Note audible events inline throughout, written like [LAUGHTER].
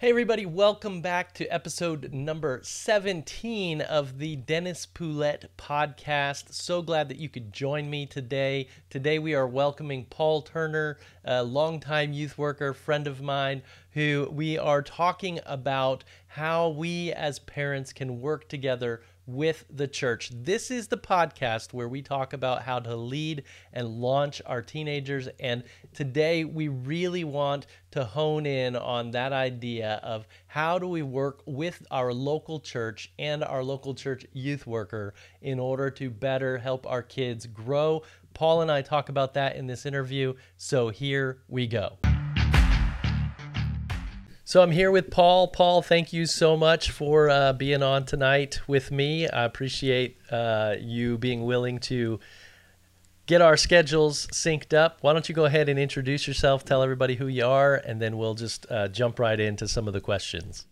Hey, everybody, welcome back to episode number 17 of the Dennis Poulette podcast. So glad that you could join me today. Today, we are welcoming Paul Turner, a longtime youth worker, friend of mine, who we are talking about how we as parents can work together with the church. This is the podcast where we talk about how to lead and launch our teenagers. And today we really want to hone in on that idea of how do we work with our local church and our local church youth worker in order to better help our kids grow. Paul and I talk about that in this interview. So here we go. So I'm here with Paul. Paul, thank you so much for uh, being on tonight with me. I appreciate uh, you being willing to get our schedules synced up. Why don't you go ahead and introduce yourself, tell everybody who you are, and then we'll just uh, jump right into some of the questions.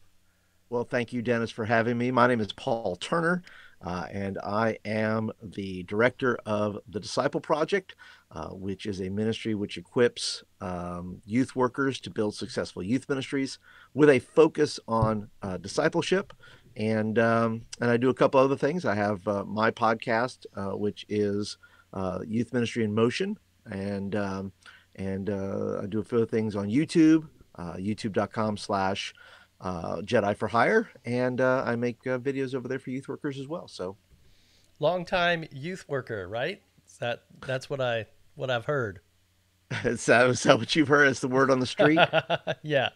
Well, thank you, Dennis, for having me. My name is Paul Turner. Uh, and I am the director of the Disciple Project, uh, which is a ministry which equips um, youth workers to build successful youth ministries with a focus on uh, discipleship. And um, and I do a couple other things. I have uh, my podcast, uh, which is uh, Youth Ministry in Motion, and um, and I do a few things on YouTube, YouTube.com/slash uh, Jedi for Hire, and uh, I make uh, videos over there for youth workers as well. So, long time youth worker, right? Is that that's what I what I've heard. [LAUGHS] is, that, is that what you've heard? It's the word on the street. [LAUGHS] yeah,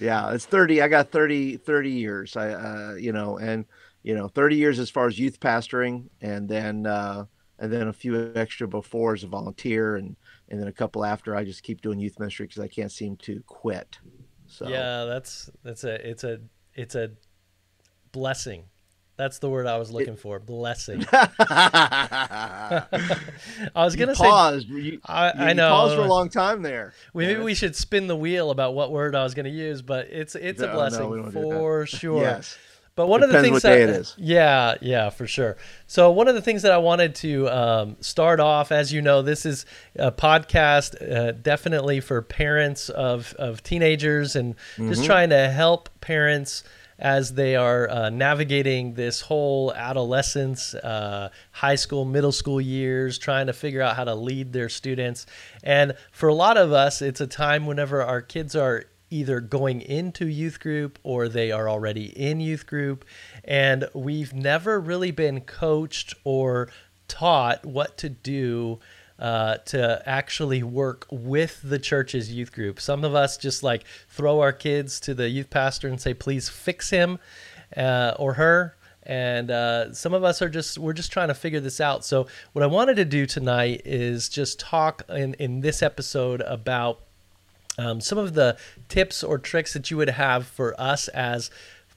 yeah. It's thirty. I got 30, 30 years. I uh, you know, and you know, thirty years as far as youth pastoring, and then uh, and then a few extra before as a volunteer, and and then a couple after. I just keep doing youth ministry because I can't seem to quit. So yeah, that's that's a it's a it's a blessing. That's the word I was looking it, for. Blessing. [LAUGHS] [LAUGHS] I was gonna you say. Paused. You, I, you, I know. paused for a long time there. We, maybe we should spin the wheel about what word I was going to use, but it's it's no, a blessing no, for sure. Yes. But one Depends of the things that, it is. yeah, yeah, for sure. So one of the things that I wanted to um, start off, as you know, this is a podcast uh, definitely for parents of of teenagers and mm-hmm. just trying to help parents as they are uh, navigating this whole adolescence, uh, high school, middle school years, trying to figure out how to lead their students. And for a lot of us, it's a time whenever our kids are either going into youth group or they are already in youth group. And we've never really been coached or taught what to do uh, to actually work with the church's youth group. Some of us just like throw our kids to the youth pastor and say, please fix him uh, or her. And uh, some of us are just, we're just trying to figure this out. So, what I wanted to do tonight is just talk in, in this episode about um, some of the tips or tricks that you would have for us as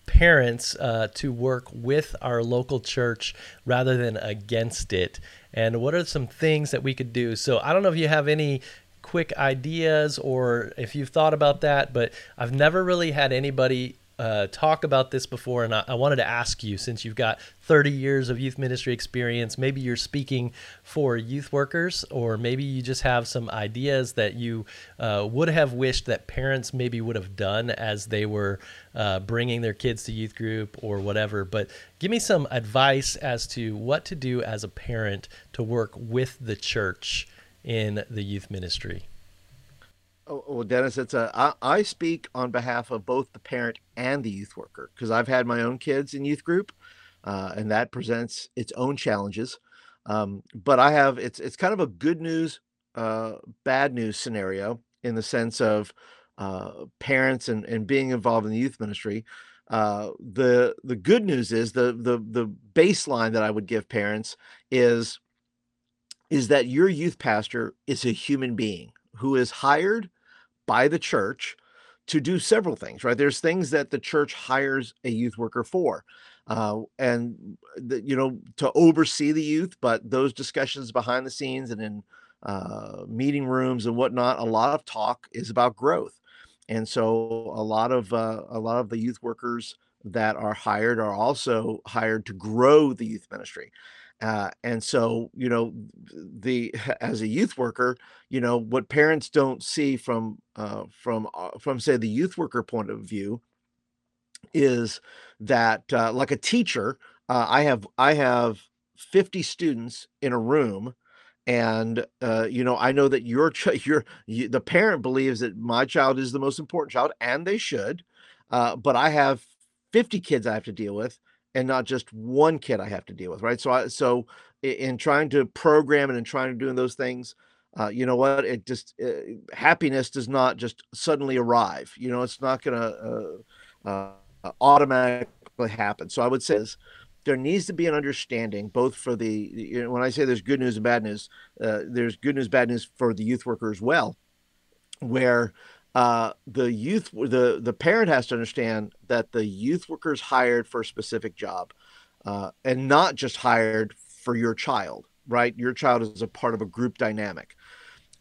parents uh, to work with our local church rather than against it. And what are some things that we could do? So i don't know if you have any quick ideas or if you've thought about that but i've never really had anybody uh, talk about this before, and I, I, wanted to ask you since you've got 30 years of youth ministry experience, maybe you're speaking for youth workers, or maybe you just have some ideas that you uh, would have wished that parents maybe would have done as they were uh, bringing their kids to youth group or whatever. But give me some advice as to what to do as a parent to work with the church in the youth ministry. Oh, well, Dennis, it's a. I, I speak on behalf of both the parent and the youth worker because I've had my own kids in youth group, uh, and that presents its own challenges. Um, but I have it's it's kind of a good news, uh, bad news scenario in the sense of uh, parents and and being involved in the youth ministry. Uh, the the good news is the the the baseline that I would give parents is is that your youth pastor is a human being who is hired by the church to do several things, right? There's things that the church hires a youth worker for, uh, and the, you know to oversee the youth. But those discussions behind the scenes and in uh, meeting rooms and whatnot, a lot of talk is about growth, and so a lot of uh, a lot of the youth workers that are hired are also hired to grow the youth ministry. Uh, and so, you know, the [LAUGHS] as a youth worker, you know what parents don't see from uh, from uh, from say the youth worker point of view is that uh, like a teacher, uh, I have I have 50 students in a room and uh, you know i know that your [LAUGHS] ch- your you, the parent believes that my child is the most important child and they should uh, but i have 50 kids i have to deal with and not just one kid i have to deal with right? So i so in trying to program and in trying to doing those things uh, you know what? It just uh, happiness does not just suddenly arrive you know it's not going to uh, uh, automatically happen. So i would say is there needs to be an understanding both for the you know, when i say there's good news and bad news uh, there's good news bad news for the youth worker as well where uh, the youth the the parent has to understand that the youth worker is hired for a specific job uh, and not just hired for your child right your child is a part of a group dynamic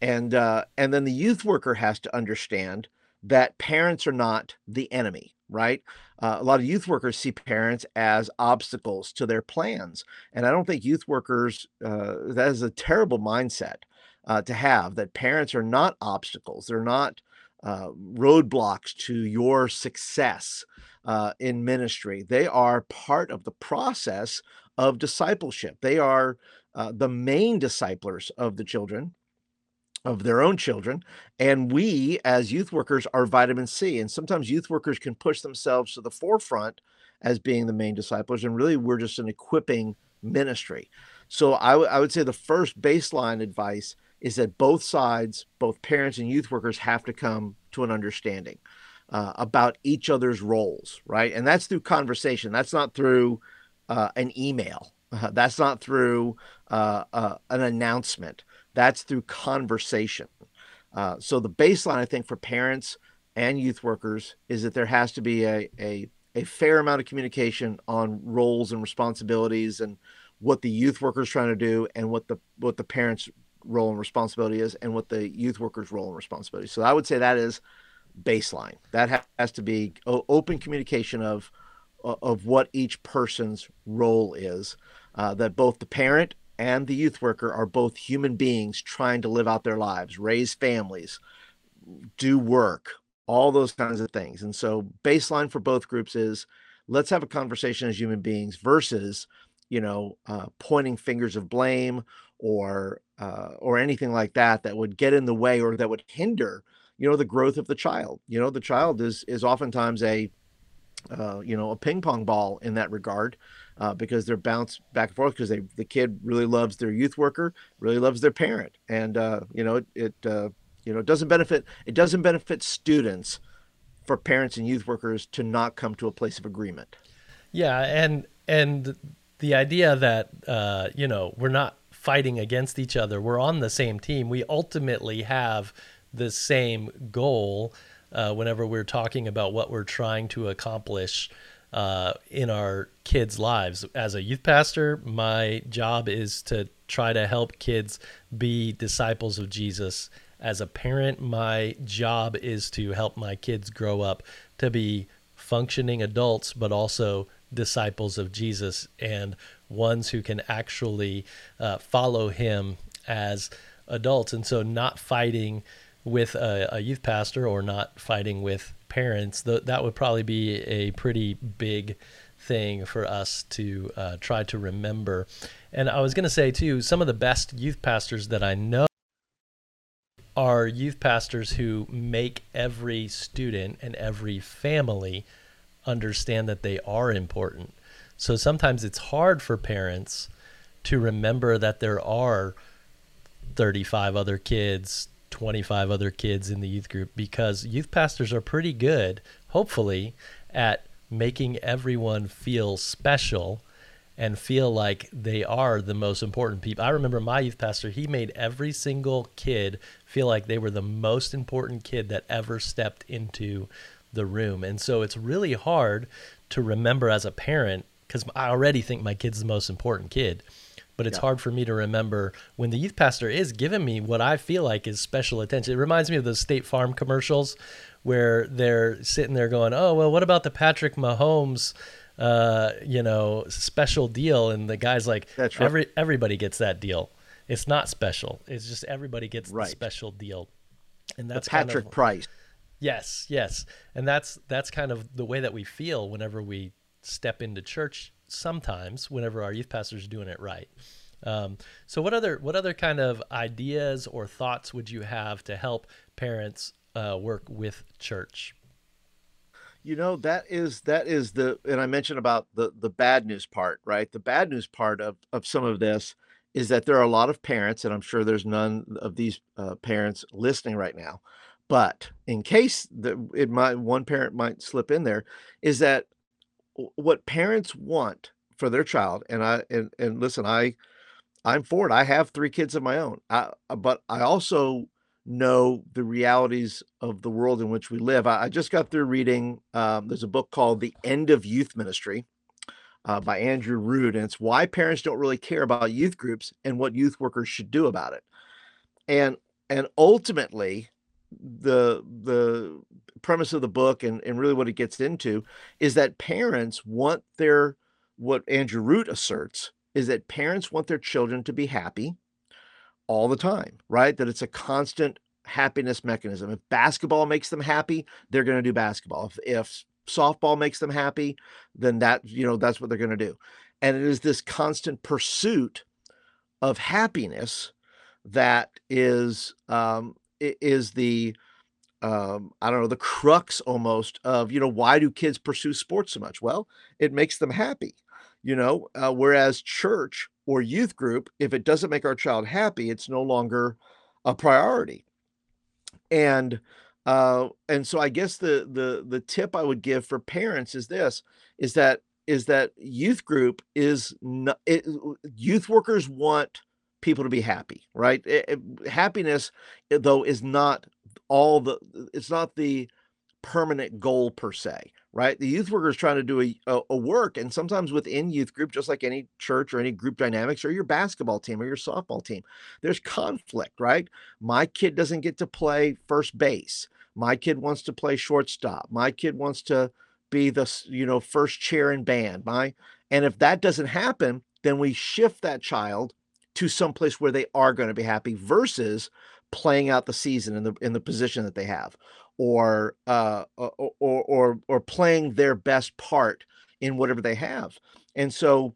and uh, and then the youth worker has to understand that parents are not the enemy right uh, a lot of youth workers see parents as obstacles to their plans. And I don't think youth workers, uh, that is a terrible mindset to have that parents are not obstacles. They're not uh, roadblocks to your success uh, in ministry. They are part of the process of discipleship. They are uh, the main disciplers of the children of their own children. And we, as youth workers, are vitamin C. And sometimes youth workers can push themselves to the forefront as being the main disciples. And really, we're just an equipping ministry. So I, would say the first baseline advice is that both sides, both parents and youth workers, have to come to an understanding uh, about each other's roles, right? And that's through conversation. That's not through uh, an email. Uh, that's not through uh, uh, an announcement. That's through conversation. Uh, so the baseline, I think, for parents and youth workers is that there has to be a, a, a fair amount of communication on roles and responsibilities and what the youth worker is trying to do and what the what the parents role and responsibility is and what the youth workers role and responsibility so i would say that is baseline that has to be open communication of of what each person's role is uh, that both the parent and the youth worker are both human beings trying to live out their lives, raise families, do work, all those kinds of things. And so, baseline for both groups is let's have a conversation as human beings versus, you know, uh, pointing fingers of blame or uh, or anything like that that would get in the way or that would hinder, you know, the growth of the child. You know, the child is is oftentimes a uh, you know, a ping pong ball in that regard uh, because they're bounced back and forth because they the kid really loves their youth worker, really loves their parent, and uh, you know it, it uh, you know it doesn't benefit it doesn't benefit students for parents and youth workers to not come to a place of agreement. Yeah, and and the idea that uh, you know we're not fighting against each other, we're on the same team. We ultimately have the same goal uh, whenever we're talking about what we're trying to accomplish uh, in our kids' lives. As a youth pastor, my job is to try to help kids be disciples of Jesus. As a parent, my job is to help my kids grow up to be functioning adults, but also disciples of Jesus and ones who can actually uh, follow him as adults. And so, not fighting with a, a youth pastor or not fighting with parents, th- that would probably be a pretty big thing for us to uh, try to remember. And I was going to say, too, some of the best youth pastors that I know are youth pastors who make every student and every family understand that they are important. So sometimes it's hard for parents to remember that there are 35 other kids, 25 other kids in the youth group because youth pastors are pretty good, hopefully, at making everyone feel special and feel like they are the most important people. I remember my youth pastor, he made every single kid feel like they were the most important kid that ever stepped into the room. And so it's really hard to remember as a parent because I already think my kid's the most important kid but it's yeah. hard for me to remember when the youth pastor is giving me what I feel like is special attention. It reminds me of those State Farm commercials where they're sitting there going, "Oh, well, what about the Patrick Mahomes, uh, you know, special deal?" And the guy's like, That's right. "Every everybody gets that deal. It's not special. It's just everybody gets right. the special deal." And that's the Patrick kind of, Price. Yes, yes. And that's that's kind of the way that we feel whenever we step into church sometimes whenever our youth pastor is doing it right. Um, so what other what other kind of ideas or thoughts would you have to help parents uh, work with church? You know that is that is the and I mentioned about the the bad news part, right? The bad news part of of some of this is that there are a lot of parents, and I'm sure there's none of these uh, parents listening right now, but in case that it might one parent might slip in there, is that what parents want for their child, and I and and listen, I I'm for it. I have 3 kids of my own. I uh, but I also know the realities of the world in which we live. I, I just got through reading, um, there's a book called The End of Youth Ministry uh, by Andrew Root, and it's why parents don't really care about youth groups and what youth workers should do about it. And and ultimately, the the premise of the book and, and really what it gets into is that parents want their what Andrew Root asserts is that parents want their children to be happy all the time, right? That it's a constant happiness mechanism. If basketball makes them happy, they're going to do basketball. If, if softball makes them happy, then that, you know, that's what they're going to do. And it is this constant pursuit of happiness that is um, is the um, I don't know, the crux almost of, you know, why do kids pursue sports so much? Well, it makes them happy, you know, uh, whereas church or youth group, if it doesn't make our child happy, it's no longer a priority. And uh, and so I guess the the the tip I would give for parents is this: is that is that youth group is not, it, youth workers want people to be happy, right? It, it, happiness, eh, though, is not all the. It's not the permanent goal per se, right? The youth worker is trying to do a, a, a, work, and sometimes within youth group, just like any church or any group dynamics or your basketball team or your softball team, there's conflict, right? My kid doesn't get to play first base. My kid wants to play shortstop. My kid wants to be the you know first chair in band. My and if that doesn't happen, then we shift that child to some place where they are going to be happy versus playing out the season in the in the position that they have or uh or or or playing their best part in whatever they have. And so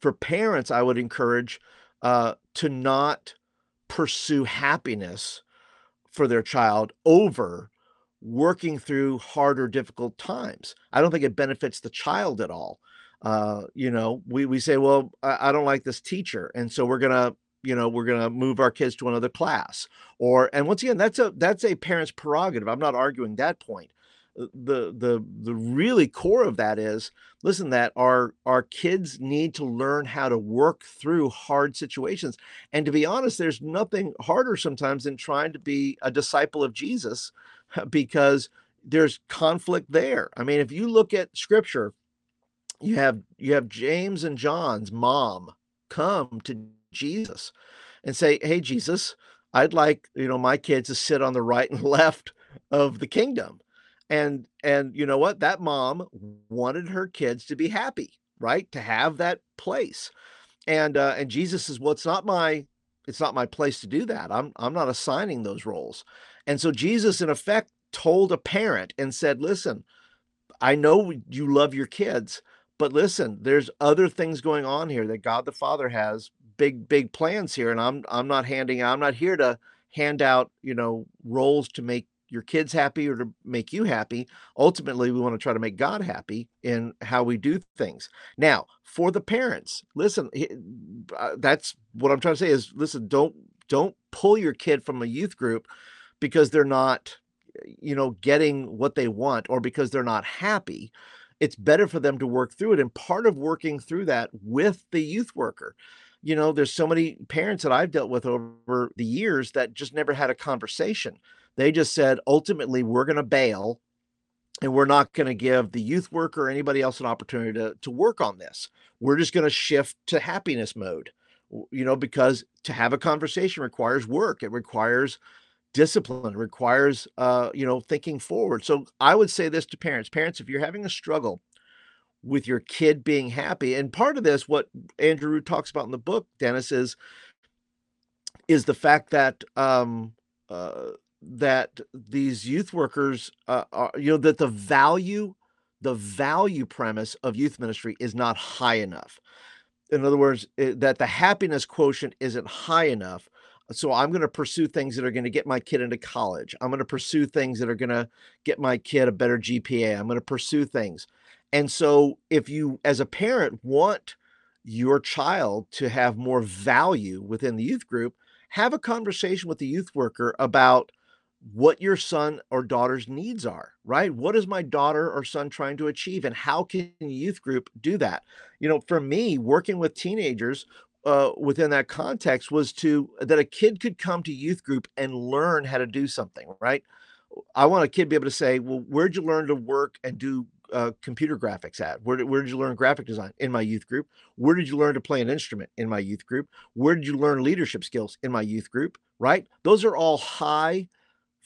for parents i would encourage uh to not pursue happiness for their child over working through hard or difficult times. I don't think it benefits the child at all uh, you know, we we say, well, I, I don't like this teacher, and so we're gonna you know we're going to move our kids to another class. Or and once again that's a that's a parent's prerogative. I'm not arguing that point. Uh, the the the really core of that is listen that our our kids need to learn how to work through hard situations. And to be honest there's nothing harder sometimes than trying to be a disciple of jesus [LAUGHS] because there's conflict there. I mean if you look at scripture you have you have James and John's mom come to Jesus and say, "Hey Jesus, I'd like, you know, my kids to sit on the right and [LAUGHS] left of the kingdom." And and you know what? That mom wanted her kids to be happy, right? To have that place. And uh and Jesus says, "Well, it's not my it's not my place to do that. I'm I'm not assigning those roles." And so Jesus in effect told a parent and said, "Listen, I know you love your kids, but listen, there's other things going on here that God the Father has big, big plans here. And I'm I'm not handing I'm not here to hand out, you know, roles to make your kids happy or to make you happy. Ultimately, we want to try to make God happy in how we do things. Now, for the parents, listen, uh, that's what I'm trying to say is listen, don't don't pull your kid from a youth group because they're not you know getting what they want or because they're not happy it's better for them to work through it. And part of working through that with the youth worker, you know, there's so many parents that I've dealt with over the years that just never had a conversation. They just said, ultimately, we're going to bail and we're not going to give the youth worker or anybody else an opportunity to, to work on this. We're just going to shift to happiness mode, you know, because to have a conversation requires work. It requires discipline requires uh you know thinking forward so i would say this to parents parents if you're having a struggle with your kid being happy and part of this what andrew Root talks about in the book dennis is is the fact that um uh that these youth workers uh, are, you know, that the value, the value premise of youth ministry is not high enough. In other words, it, that the happiness quotient isn't high enough. So I'm going to pursue things that are going to get my kid into college. I'm going to pursue things that are going to get my kid a better GPA. I'm going to pursue things. And so if you, as a parent, want your child to have more value within the youth group, have a conversation with the youth worker about what your son or daughter's needs are, right? What is my daughter or son trying to achieve, and how can the youth group do that? You know, for me, working with teenagers uh, within that context was to that a kid could come to youth group and learn how to do something, right? I want a kid to be able to say, "Well, where'd you learn to work and do uh, computer graphics at? Where where did you learn graphic design? In my youth group. Where did you learn to play an instrument? In my youth group. Where did you learn leadership skills? In my youth group, right? Those are all high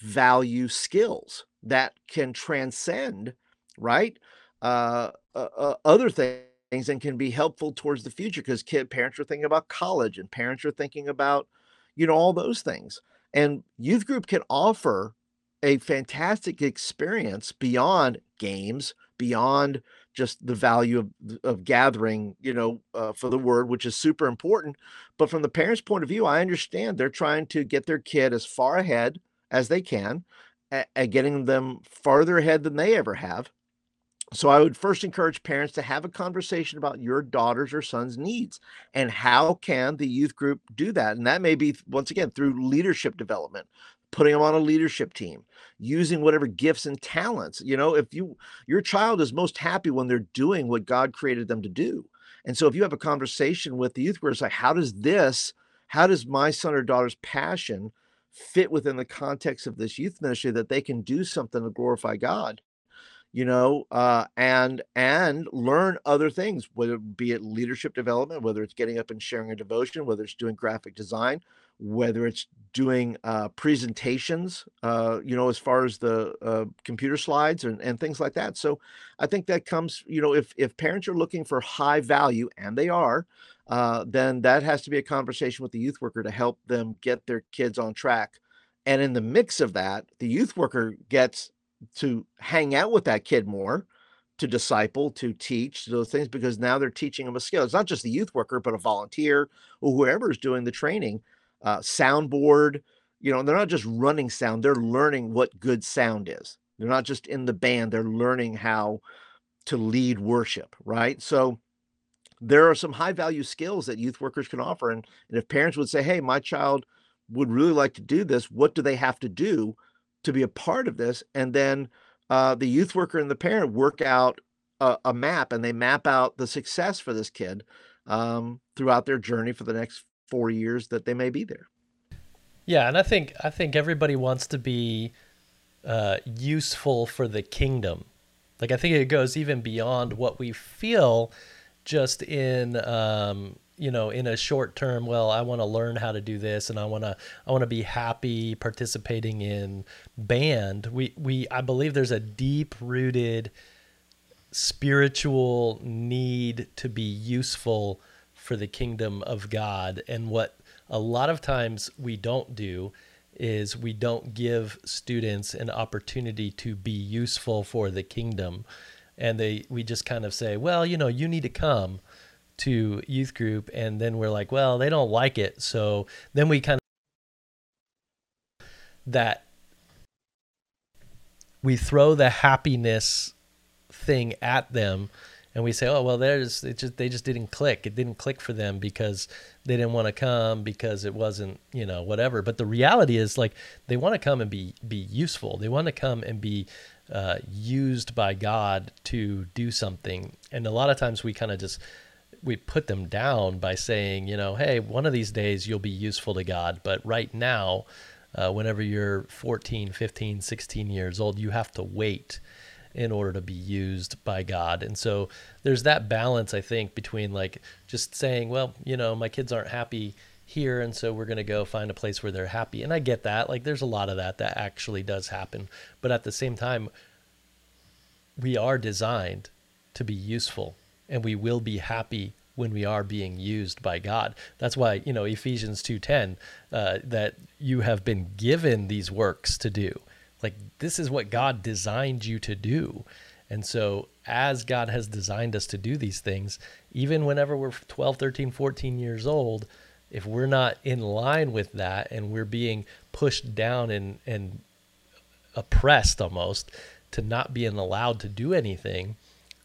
value skills that can transcend, right? Uh, uh, uh other things and can be helpful towards the future because kid parents are thinking about college and parents are thinking about, you know, all those things. And youth group can offer a fantastic experience beyond games, beyond just the value of, of gathering, you know, uh, for the word, which is super important. But from the parents' point of view, I understand they're trying to get their kid as far ahead as they can at, at getting them farther ahead than they ever have. So I would first encourage parents to have a conversation about your daughter's or son's needs and how can the youth group do that? And that may be once again through leadership development, putting them on a leadership team, using whatever gifts and talents. You know, if you your child is most happy when they're doing what God created them to do. And so if you have a conversation with the youth group, it's like, how does this, how does my son or daughter's passion fit within the context of this youth ministry that they can do something to glorify God? You know uh, and and learn other things whether it be it leadership development whether it's getting up and sharing a devotion whether it's doing graphic design whether it's doing uh, presentations, uh, you know, as far as the uh, computer slides and, and things like that. So I think that comes, you know, if if parents are looking for high value, and they are, uh, then that has to be a conversation with the youth worker to help them get their kids on track. And in the mix of that, the youth worker gets to hang out with that kid more, to disciple, to teach those things because now they're teaching them a skill. It's not just the youth worker, but a volunteer or whoever is doing the training uh, soundboard. You know, they're not just running sound; they're learning what good sound is. They're not just in the band; they're learning how to lead worship. Right. So there are some high value skills that youth workers can offer, and, and if parents would say, "Hey, my child would really like to do this," what do they have to do to be a part of this? And then uh, the youth worker and the parent work out a, a, map, and they map out the success for this kid um, throughout their journey for the next four years that they may be there. Yeah, and I think I think everybody wants to be uh, useful for the kingdom. Like I think it goes even beyond what we feel, just in um, you know in a short term. Well, I want to learn how to do this, and I want to I want to be happy participating in band. We we I believe there's a deep rooted spiritual need to be useful for the kingdom of God. And what a lot of times we don't do is we don't give students an opportunity to be useful for the kingdom. And they we just kind of say, well, you know, you need to come to youth group and then we're like, well, they don't like it. So then we kind of that we throw the happiness thing at them and we say, oh well, there's it just they just didn't click. It didn't click for them because they didn't want to come because it wasn't you know whatever. But the reality is like they want to come and be be useful. They want to come and be uh, used by God to do something. And a lot of times we kind of just we put them down by saying, you know, hey, one of these days you'll be useful to God, but right now, uh, whenever you're 14, 15, 16 years old, you have to wait in order to be used by God. And so there's that balance, I think, between like just saying, well, you know, my kids aren't happy here and so we're going to go find a place where they're happy. And I get that. Like there's a lot of that that actually does happen. But at the same time, we are designed to be useful and we will be happy when we are being used by God. That's why you know Ephesians two ten uh, that you have been given these works to do. Like this is what God designed you to do. And so as God has designed us to do these things, even whenever we're 12, 13, 14 years old, if we're not in line with that and we're being pushed down and, and oppressed almost to not being allowed to do anything,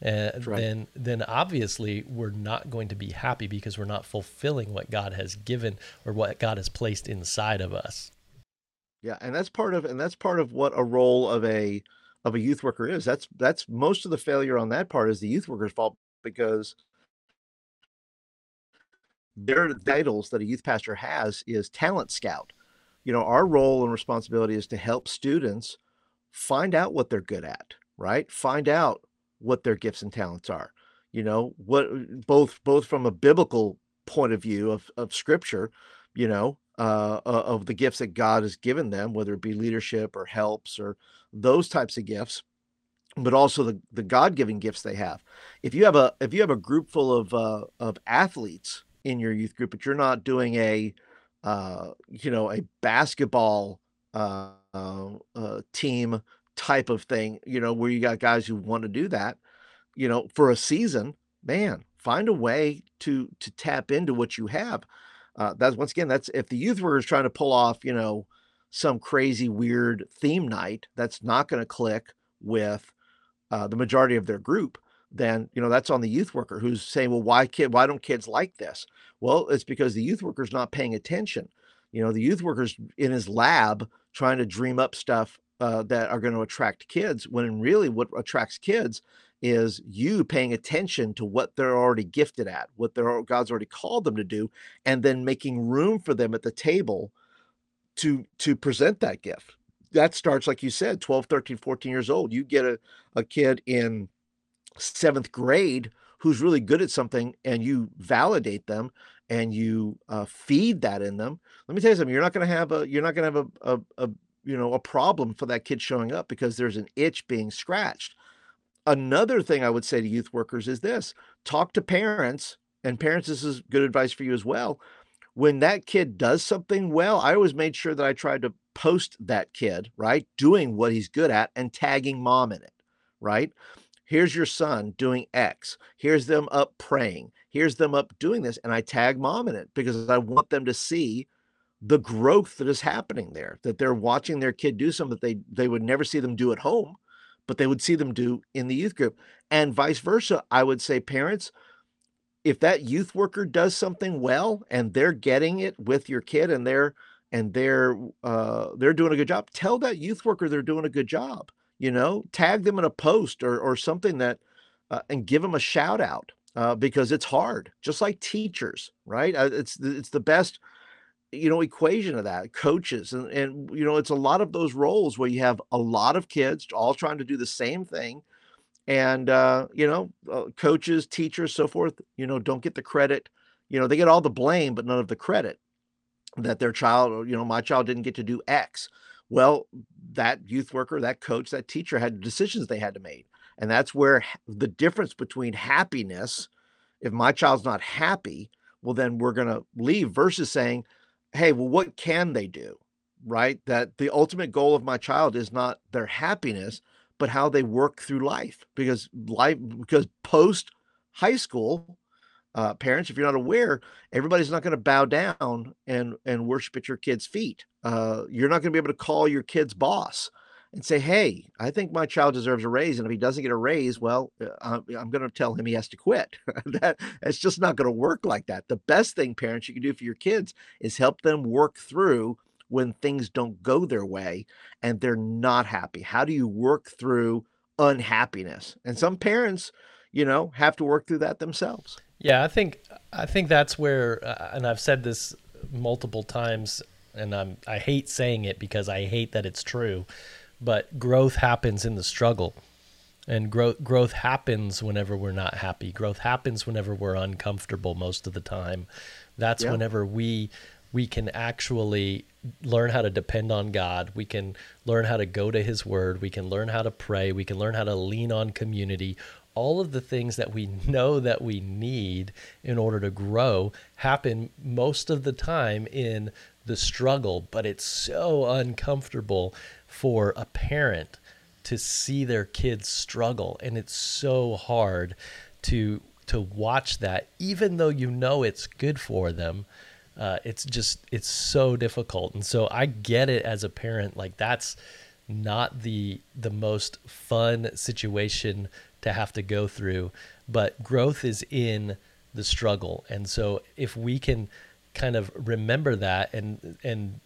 uh, right. then then obviously we're not going to be happy because we're not fulfilling what God has given or what God has placed inside of us. Yeah, and that's part of and that's part of what a role of a of a youth worker is. That's that's most of the failure on that part is the youth worker's fault because their titles that a youth pastor has is talent scout. You know, our role and responsibility is to help students find out what they're good at, right? Find out what their gifts and talents are. You know, what both both from a biblical point of view of of scripture, you know, uh, of the gifts that God has given them, whether it be leadership or helps or those types of gifts, but also the, the God-given gifts they have. If you have a if you have a group full of uh, of athletes in your youth group, but you're not doing a uh, you know a basketball uh, uh, team type of thing, you know, where you got guys who want to do that, you know, for a season, man, find a way to to tap into what you have. Uh, that's once again, that's if the youth worker is trying to pull off, you know, some crazy weird theme night that's not going to click with uh, the majority of their group then you know that's on the youth worker who's saying well why kid why don't kids like this well it's because the youth worker's not paying attention you know the youth worker's in his lab trying to dream up stuff uh, that are going to attract kids when really what attracts kids is you paying attention to what they're already gifted at what their god's already called them to do and then making room for them at the table to to present that gift. That starts like you said 12 13 14 years old. You get a, a kid in seventh grade who's really good at something and you validate them and you uh, feed that in them. Let me tell you something you're not going to have a you're not going to have a, a, a you know a problem for that kid showing up because there's an itch being scratched another thing i would say to youth workers is this talk to parents and parents this is good advice for you as well when that kid does something well, I always made sure that I tried to post that kid, right? Doing what he's good at and tagging mom in it, right? Here's your son doing X. Here's them up praying. Here's them up doing this. And I tag mom in it because I want them to see the growth that is happening there, that they're watching their kid do something that they, they would never see them do at home, but they would see them do in the youth group. And vice versa. I would say, parents, if that youth worker does something well and they're getting it with your kid and they're and they're uh, they're doing a good job tell that youth worker they're doing a good job you know tag them in a post or or something that uh, and give them a shout out uh, because it's hard just like teachers right uh, it's it's the best you know equation of that coaches and and you know it's a lot of those roles where you have a lot of kids all trying to do the same thing and uh, you know uh, coaches teachers so forth you know don't get the credit you know they get all the blame but none of the credit that their child you know my child didn't get to do x. Well that youth worker that coach that teacher had decisions they had to make and that's where the difference between happiness if my child's not happy well then we're going to leave versus saying hey well what can they do right? That the ultimate goal of my child is not their happiness but how they work through life because life because post high school uh, parents if you're not aware everybody's not going to bow down and and worship at your kid's feet. Uh, you're not going to be able to call your kid's boss and say hey i think my child deserves a raise and if he doesn't get a raise well uh, i'm, I'm going to tell him he has to quit [LAUGHS] that it's just not going to work like that the best thing parents you can do for your kids is help them work through when things don't go their way and they're not happy? How do you work through unhappiness? And some parents, you know, have to work through that themselves. Yeah, I think I think that's where uh, and I've said this multiple times and I'm I hate saying it because I hate that it's true, but growth happens in the struggle. And growth growth happens whenever we're not happy. Growth happens whenever we're uncomfortable most of the time. That's yeah. whenever we we can actually learn how to depend on God. We can learn how to go to His Word. We can learn how to pray. We can learn how to lean on community. All of the things that we know that we need in order to grow happen most of the time in the struggle, but it's so uncomfortable for a parent to see their kids struggle. And it's so hard to to watch that even though you know it's good for them uh, it's just it's so difficult. And so i get it as a parent like that's not the the most fun situation to have to go through but growth is in the struggle. And so if we can kind of remember that and and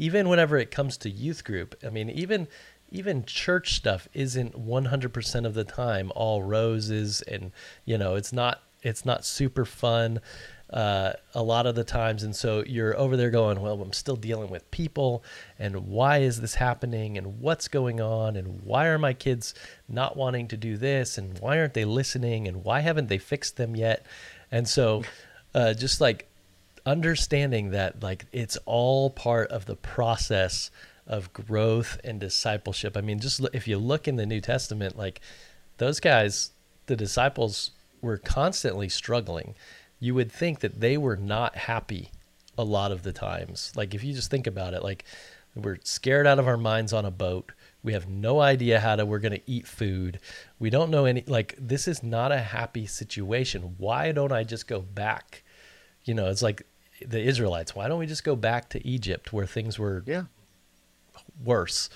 even whenever it comes to youth group i mean even even church stuff isn't 100% of the time all roses and you know it's not it's not super fun uh, a lot of the times. And so you're over there going well i'm still dealing with people and why is this happening and what's going on and why are my kids not wanting to do this and why aren't they listening and why haven't they fixed them yet? And so uh, just like understanding that like it's all part of the process of growth and discipleship. I mean, just if you look in the New Testament, like those guys, the disciples were constantly struggling. You would think that they were not happy a lot of the times. Like if you just think about it, like we're scared out of our minds on a boat. We have no idea how to we're going to eat food. We don't know any like this is not a happy situation. Why don't I just go back? You know, it's like the Israelites. Why don't we just go back to Egypt where things were Yeah. worse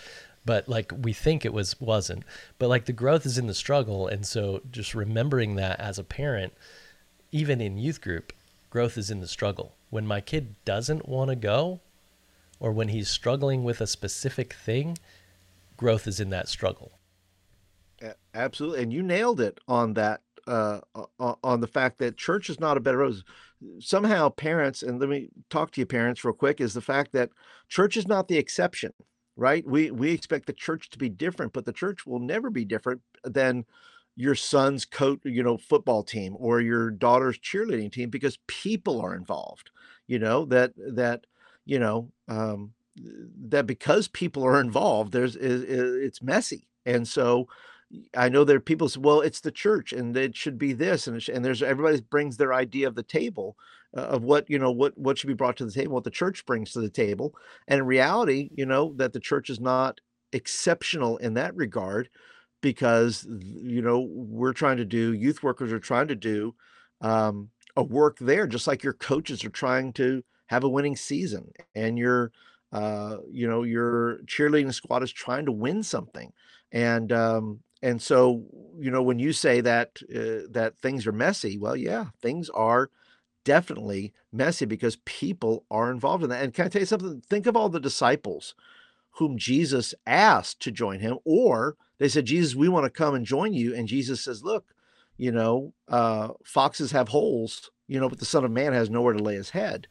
but like we think it was wasn't but like the growth is in the struggle and so just remembering that as a parent even in youth group growth is in the struggle when my kid doesn't want to go or when he's struggling with a specific thing growth is in that struggle Absolutely, and you nailed it on that. Uh, on the fact that church is not a bed of roses. Somehow, parents, and let me talk to you, parents, real quick, is the fact that church is not the exception, right? We we expect the church to be different, but the church will never be different than your son's coat, you know, football team or your daughter's cheerleading team because people are involved. You know that that you know um, that because people are involved, there's is, is it's messy, and so I know there are people say, well, it's the church and it should be this and and there's everybody brings their idea of the table uh, of what, you know, what what should be brought to the table, what the church brings to the table. And in reality, you know, that the church is not exceptional in that regard because you know, we're trying to do youth workers are trying to do um a work there just like your coaches are trying to have a winning season and your uh you know, your cheerleading squad is trying to win something. And um and so, you know, when you say that, uh, that things are messy, well, yeah, things are definitely messy because people are involved in that. And can I tell you something? Think of all the disciples whom Jesus asked to join him, or they said, Jesus, we want to come and join you. And Jesus says, Look, you know, uh, foxes have holes, you know, but the Son of Man has nowhere to lay his head.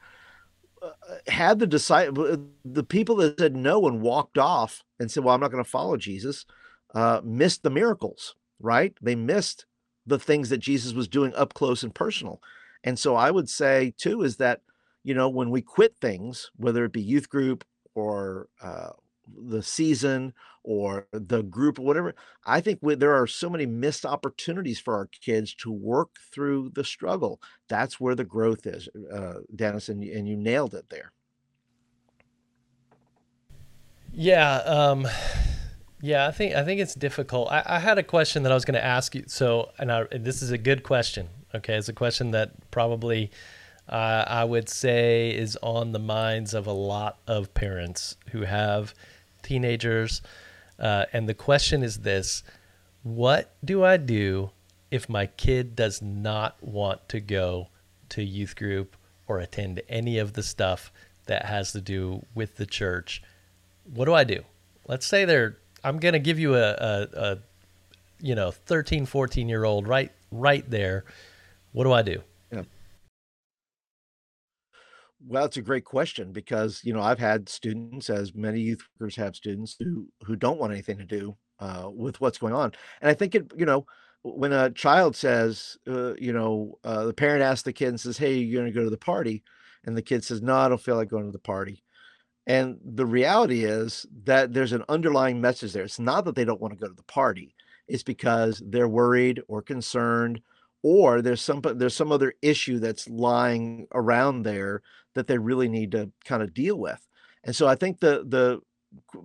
Uh, had the disciple, the people that said no and walked off and said, Well, I'm not going to follow Jesus, uh, missed the miracles, right? They missed the things that Jesus was doing up close and personal. And so I would say, too, is that, you know, when we quit things, whether it be youth group or uh, the season or the group or whatever, I think we, there are so many missed opportunities for our kids to work through the struggle. That's where the growth is, uh, Dennis, and, and you nailed it there. yeah um yeah i think i think it's difficult. I, I had a question that i was going to ask you so and, I, this is a good question okay? It's a question that probably uh, i would say is on the minds of a lot of parents who have teenagers uh, and the question is this what do i do if my kid does not want to go to youth group or attend any of the stuff that has to do with the church? What do I do? Let's say they're I'm going to give you a, a, a you know 13 14 year old right right there. What do I do? Well, it's a great question because, you know, I've had students, as many youth workers have students who who don't want anything to do uh, with what's going on. And I think it, you know, when a child says, uh, you know, uh, the parent asks the kid and says, "Hey, you're going to go to the party," and the kid says, "No, I don't feel like going to the party." And the reality is that there's an underlying message there. It's not that they don't want to go to the party. It's because they're worried or concerned or there's some there's some other issue that's lying around there that they really need to kind of deal with. And so I think the the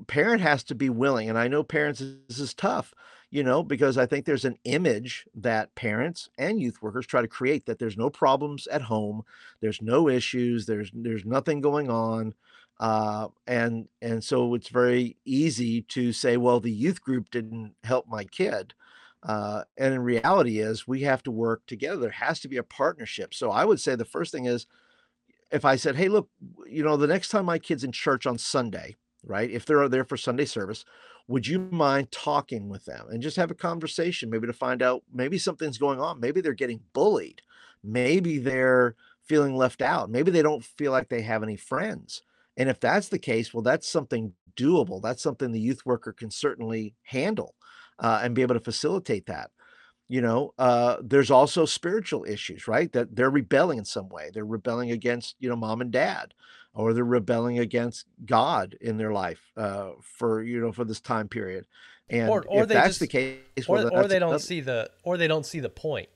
parent has to be willing and I know parents this is tough, you know, because I think there's an image that parents and youth workers try to create that there's no problems at home, there's no issues, there's there's nothing going on uh, and and so it's very easy to say, well, the youth group didn't help my kid. Uh, and in reality is we have to work together. There has to be a partnership. So I would say the first thing is if I said, hey, look, you know, the next time my kid's in church on Sunday, right? If they're there for Sunday service, would you mind talking with them and just have a conversation, maybe to find out maybe something's going on. Maybe they're getting bullied. Maybe they're feeling left out. Maybe they don't feel like they have any friends. And if that's the case, well, that's something doable. That's something the youth worker can certainly handle uh, and be able to facilitate that. You know, uh, there's also spiritual issues, right? That they're rebelling in some way. They're rebelling against, you know, mom and dad, or they're rebelling against God in their life uh, for, you know, for this time period. And or, or if that's just, the case, well, or, or they don't see the, or they don't see the point.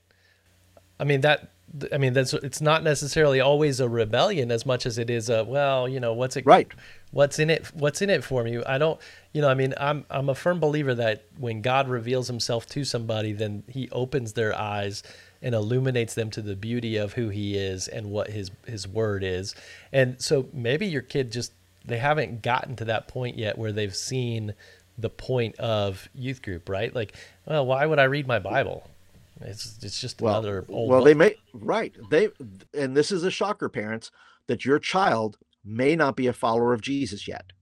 I mean that I mean, that's it's not necessarily always a rebellion as much as it is a well, you know, what's it right? What's in it? What's in it for me? I don't, you know, I mean, I'm I'm a firm believer that when God reveals Himself to somebody, then He opens their eyes and illuminates them to the beauty of who He is and what His His Word is. And so maybe your kid just they haven't gotten to that point yet where they've seen the point of youth group, right? Like, well, why would I read my Bible? It's it's just well, another old. Well, book. they may right they and this is a shocker, parents, that your child may not be a follower of Jesus yet,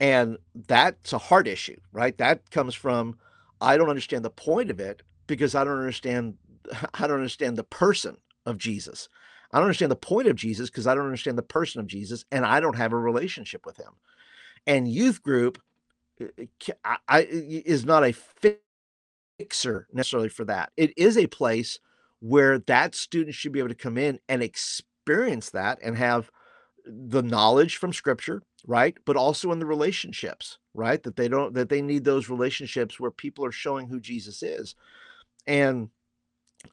and that's a hard issue, right? That comes from I don't understand the point of it because I don't understand [LAUGHS] I don't understand the person of Jesus. I don't understand the point of Jesus because I don't understand the person of Jesus, and I don't have a relationship with him. And youth group uh, uh, I, I, is not a fit fixer necessarily for that. It is a place where that student should be able to come in and experience that and have the knowledge from scripture, right? But also in the relationships, right? That they don't that they need those relationships where people are showing who Jesus is. And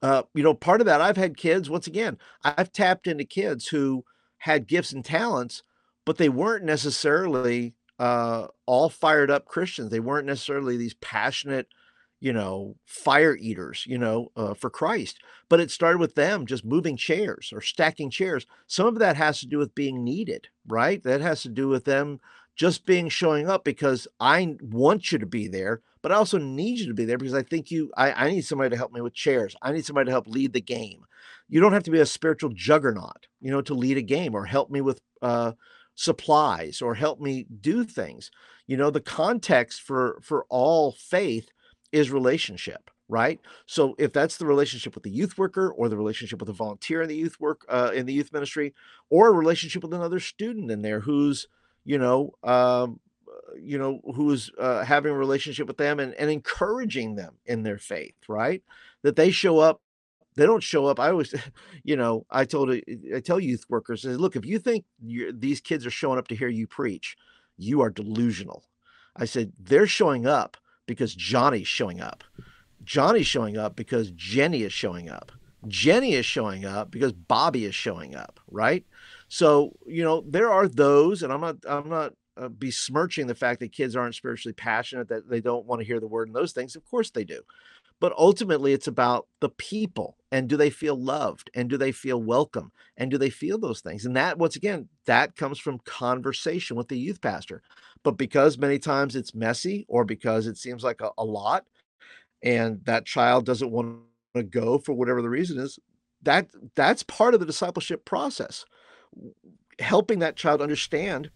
uh, you know, part of that I've had kids, once again, I've tapped into kids who had gifts and talents, but they weren't necessarily uh, all fired up Christians. They weren't necessarily these passionate you know, fire eaters, you know, uh, for Christ. But it started with them just moving chairs or stacking chairs. Some of that has to do with being needed, right? That has to do with them just being showing up because I want you to be there, but I also need you to be there because I think you, I, I need somebody to help me with chairs. I need somebody to help lead the game. You don't have to be a spiritual juggernaut, you know, to lead a game or help me with, uh, supplies or help me do things you know the context for for all faith is relationship right? So if that's the relationship with the youth worker or the relationship with a volunteer in the youth work uh, in the youth ministry or a relationship with another student in there who's you know um, you know who's uh, having a relationship with them and, and encouraging them in their faith right? That they show up they don't show up. I always [LAUGHS] you know i told i tell youth workers look if you think these kids are showing up to hear you preach you are delusional. I said they're showing up because Johnny's showing up. Johnny's showing up because Jenny is showing up. Jenny is showing up because Bobby is showing up, right? So, you know, there are those, and I'm not, I'm not uh, besmirching the fact that kids aren't spiritually passionate, that they don't want to hear the word and those things. Of course they do. But ultimately, it's about the people and do they feel loved and do they feel welcome and do they feel those things? And that, once again, that comes from conversation with the youth pastor. But because many times it's messy or because it seems like a, a lot and that child doesn't want to go for whatever the reason is, that that's part of the discipleship process. Helping that child understand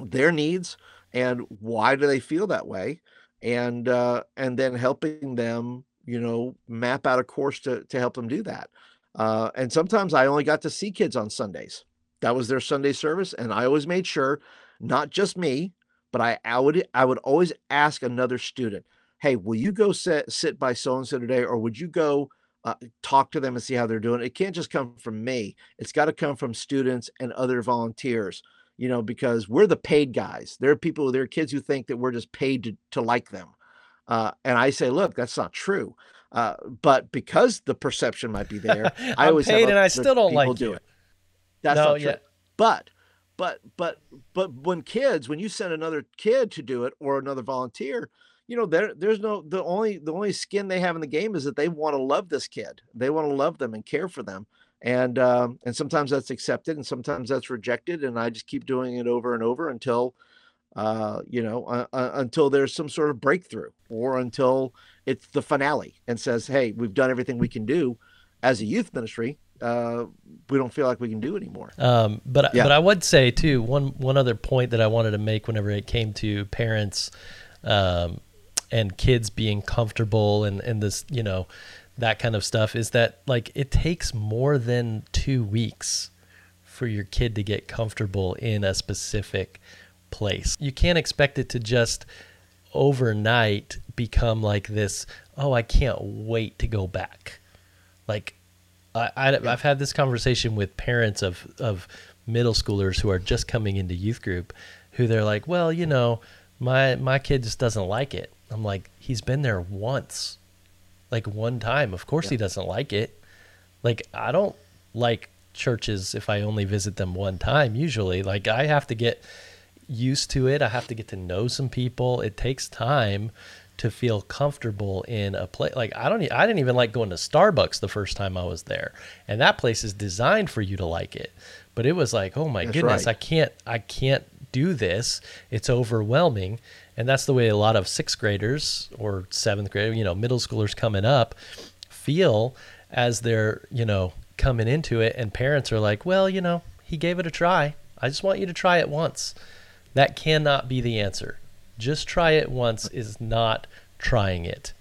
their needs and why do they feel that way and uh, and then helping them you know map out a course to to help them do that uh, and sometimes i only got to see kids on sundays that was their sunday service and i always made sure not just me but i, I would i would always ask another student hey will you go sit sit by so and so today or would you go uh, talk to them and see how they're doing. It can't just come from me. It's got to come from students and other volunteers, you know, because we're the paid guys. There are people, there are kids who think that we're just paid to, to like them. Uh, and I say, look, that's not true. Uh, but because the perception might be there, [LAUGHS] I always paid and I still don't like do you. it. That's No, not true. yeah. But but but but when kids, when you send another kid to do it or another volunteer, you know, there there's no the only the only skin they have in the game is that they want to love this kid. They want to love them and care for them. And um, and sometimes that's accepted and sometimes that's rejected. And I just keep doing it over and over until uh, you know, uh, uh, until there's some sort of breakthrough or until it's the finale and says, hey, we've done everything we can do as a youth ministry. Uh, we don't feel like we can do anymore. Um, but Yeah. but I would say too one one other point that I wanted to make whenever it came to parents um, and kids being comfortable and and this you know that kind of stuff is that like it takes more than two weeks for your kid to get comfortable in a specific place. You can't expect it to just overnight become like this. Oh, I can't wait to go back. Like I, I, I've had this conversation with parents of, of middle schoolers who are just coming into youth group, who they're like, well, you know, my my kid just doesn't like it. I'm like, he's been there once, like one time. Of course he doesn't like it. Like I don't like churches if I only visit them one time. Usually, like I have to get used to it. I have to get to know some people. It takes time to feel comfortable in a place. Like I don't, e- I didn't even like going to Starbucks the first time I was there, and that place is designed for you to like it. But it was like, oh my That's goodness, right. I can't, I can't do this. It's overwhelming, and that's the way a lot of sixth graders or seventh grade, you know, middle schoolers coming up feel as they're, you know, coming into it, and parents are like, well, you know, he gave it a try. I just want you to try it once. That cannot be the answer. Just try it once is not trying it.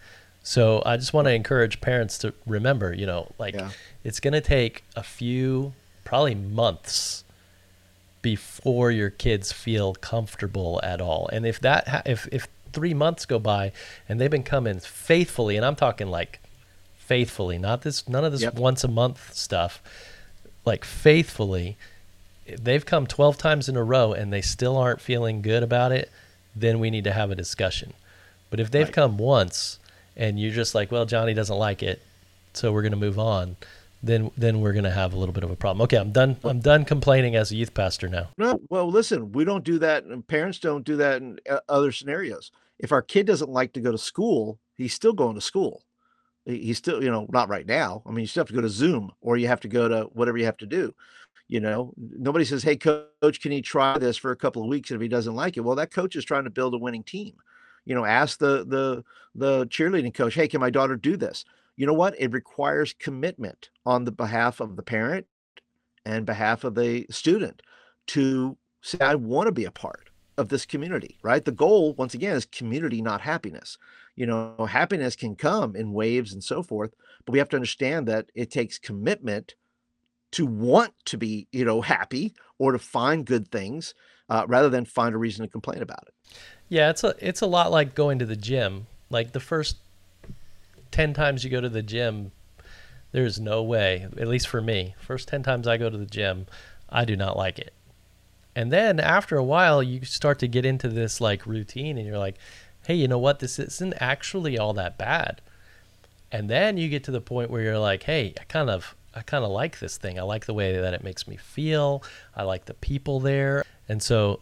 So I just want to encourage parents to remember, you know, like Yeah. it's going to take a few, probably months before your kids feel comfortable at all. And if that, ha- if, if three months go by and they've been coming faithfully, and I'm talking like faithfully, not this, none of this Yep. once a month stuff, like faithfully, they've come 12 times in a row and they still aren't feeling good about it, then we need to have a discussion. But if they've Right. come once and you're just like, well, Johnny doesn't like it, so we're going to move on, then then we're going to have a little bit of a problem. Okay, I'm done I'm done complaining as a youth pastor now. No, well, listen, we don't do that, and parents don't do that in uh, other scenarios. If our kid doesn't like to go to school, he's still going to school. He's still, you know, not right now. I mean, you still have to go to Zoom or you have to go to whatever you have to do. You know, nobody says, "Hey, coach, can he try this for a couple of weeks?" And if he doesn't like it, well, that coach is trying to build a winning team. You know, ask the the the cheerleading coach, "Hey, can my daughter do this?" You know what? It requires commitment on the behalf of the parent and behalf of the student to say, I want to be a part of this community, right? The goal, once again, is community, not happiness. You know, happiness can come in waves and so forth, but we have to understand that it takes commitment to want to be, you know, happy or to find good things uh, rather than find a reason to complain about it. Yeah, it's a it's a lot like going to the gym. Like the first 10 times you go to the gym, there's no way, at least for me, first 10 times I go to the gym, I do not like it. And then after a while, you start to get into this like routine and you're like, hey, you know what? This isn't actually all that bad. And then you get to the point where you're like, hey, I kind of I kind of like this thing. I like the way that it makes me feel. I like the people there. And so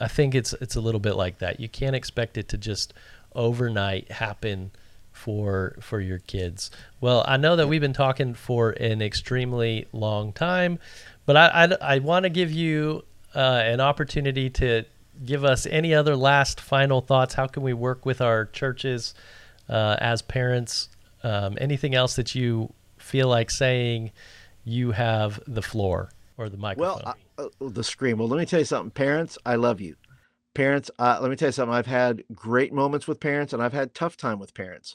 I think it's it's a little bit like that. You can't expect it to just overnight happen for for your kids. Well, I know that we've been talking for an extremely long time, but I I, I want to give you uh, an opportunity to give us any other last final thoughts. How can we work with our churches uh, as parents? Um, anything else that you feel like saying? You have the floor or the microphone. Well, I, uh, the scream. Well, let me tell you something. Parents, I love you. Parents, uh, let me tell you something. I've had great moments with parents and I've had tough time with parents.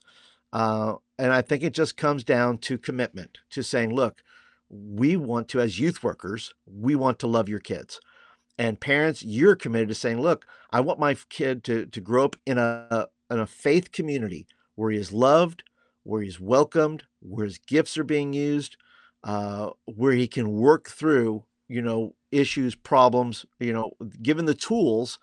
Uh, and I think it just comes down to commitment to saying, look, we want to, as youth workers, we want to love your kids. And parents, you're committed to saying, look, I want my kid to, to grow up in a, in a faith community where he is loved, where he's welcomed, where his gifts are being used, uh, where he can work through, you know, issues, problems, you know, given the tools,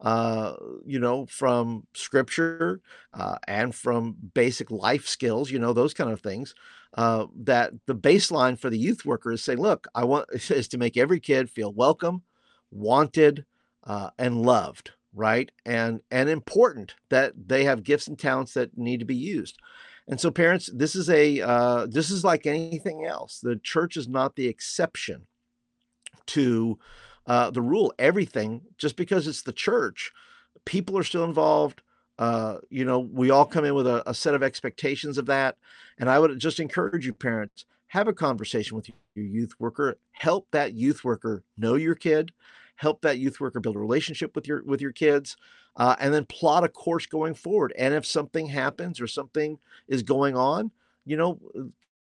uh, you know, from scripture uh, and from basic life skills, you know, those kind of things. Uh, that the baseline for the youth worker is saying, look, I want [LAUGHS] is to make every kid feel welcome, wanted, uh, and loved, right? And and important that they have gifts and talents that need to be used. And so, parents, this is a uh, this is like anything else. The church is not the exception to uh, the rule. Everything, just because it's the church, people are still involved. Uh, you know, we all come in with a, a set of expectations of that. And I would just encourage you, parents, have a conversation with your youth worker. Help that youth worker know your kid. Help that youth worker build a relationship with your with your kids uh, and then plot a course going forward. And if something happens or something is going on, you know,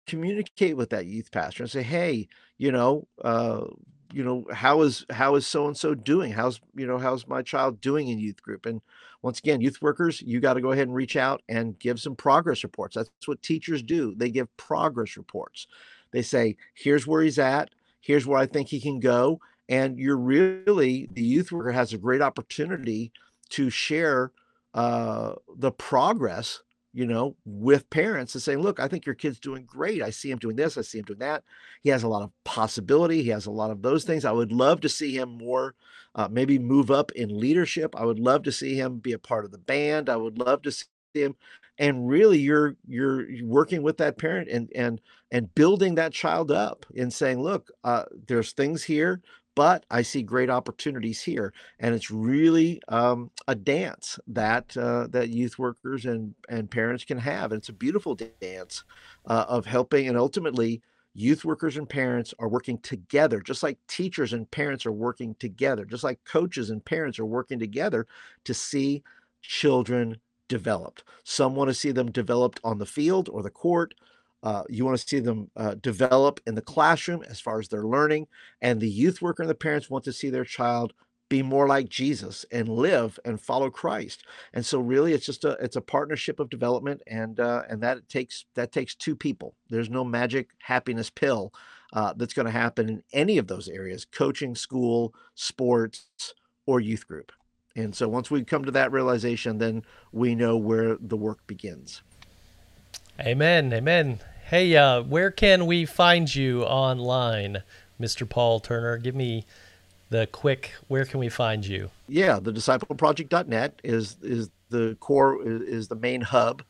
communicate with that youth pastor and say, hey, you know, uh, you know, how is how is so and so doing? How's you know how's my child doing in youth group? And once again, youth workers, you got to go ahead and reach out and give some progress reports. That's what teachers do. They give progress reports. They say, here's where he's at. Here's where I think he can go. And you're really the youth worker has a great opportunity to share uh, the progress, you know, with parents and saying, look, I think your kid's doing great. I see him doing this. I see him doing that. He has a lot of possibility. He has a lot of those things. I would love to see him more, uh, maybe move up in leadership. I would love to see him be a part of the band. I would love to see him. And really, you're you're working with that parent and and and building that child up and saying, look, uh, there's things here but I see great opportunities here, and it's really um, a dance that uh, that youth workers and and parents can have. And it's a beautiful dance uh, of helping, and ultimately, youth workers and parents are working together, just like teachers and parents are working together, just like coaches and parents are working together to see children developed. Some want to see them developed on the field or the court. Uh, you want to see them uh, develop in the classroom as far as their learning, and the youth worker and the parents want to see their child be more like Jesus and live and follow Christ. And so, really, it's just a it's a partnership of development, and uh, and that takes that takes two people. There's no magic happiness pill uh, that's going to happen in any of those areas: coaching, school, sports, or youth group. And so, once we come to that realization, then we know where the work begins. Amen. Amen. Hey, uh, where can we find you online, Mr. Paul Turner? Give me the quick. Where can we find you? Yeah, the discipleproject.net is is the core is, the main hub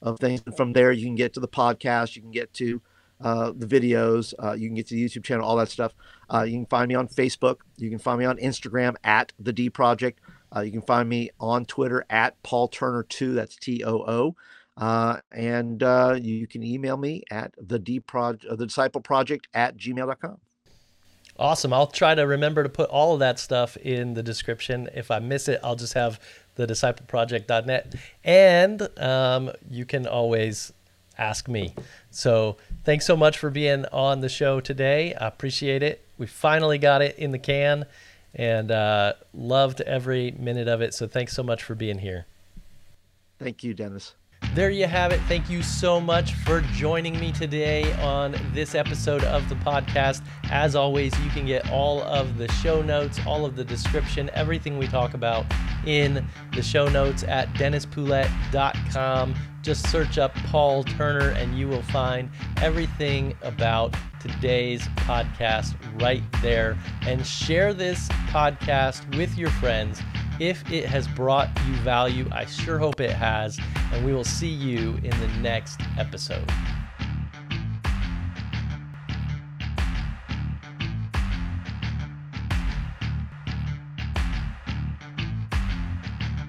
of things. And from there, you can get to the podcast. You can get to uh, the videos. Uh, you can get to the YouTube channel, all that stuff. Uh, you can find me on Facebook. You can find me on Instagram at the D Project. Uh, you can find me on Twitter at Paul Turner Two. That's T O O. Uh, and uh, you can email me at the D uh, the disciple project at gmail.com. Awesome. I'll try to remember to put all of that stuff in the description. If I miss it, I'll just have the discipleproject.net. And um, you can always ask me. So thanks so much for being on the show today. I appreciate it. We finally got it in the can and uh, loved every minute of it. So thanks so much for being here. Thank you, Dennis. There you have it. Thank you so much for joining me today on this episode of the podcast. As always, you can get all of the show notes, all of the description, everything we talk about in the show notes at dennispoulette.com. Just search up Paul Turner and you will find everything about today's podcast right there. And share this podcast with your friends if it has brought you value. I sure hope it has. And we will see you in the next episode.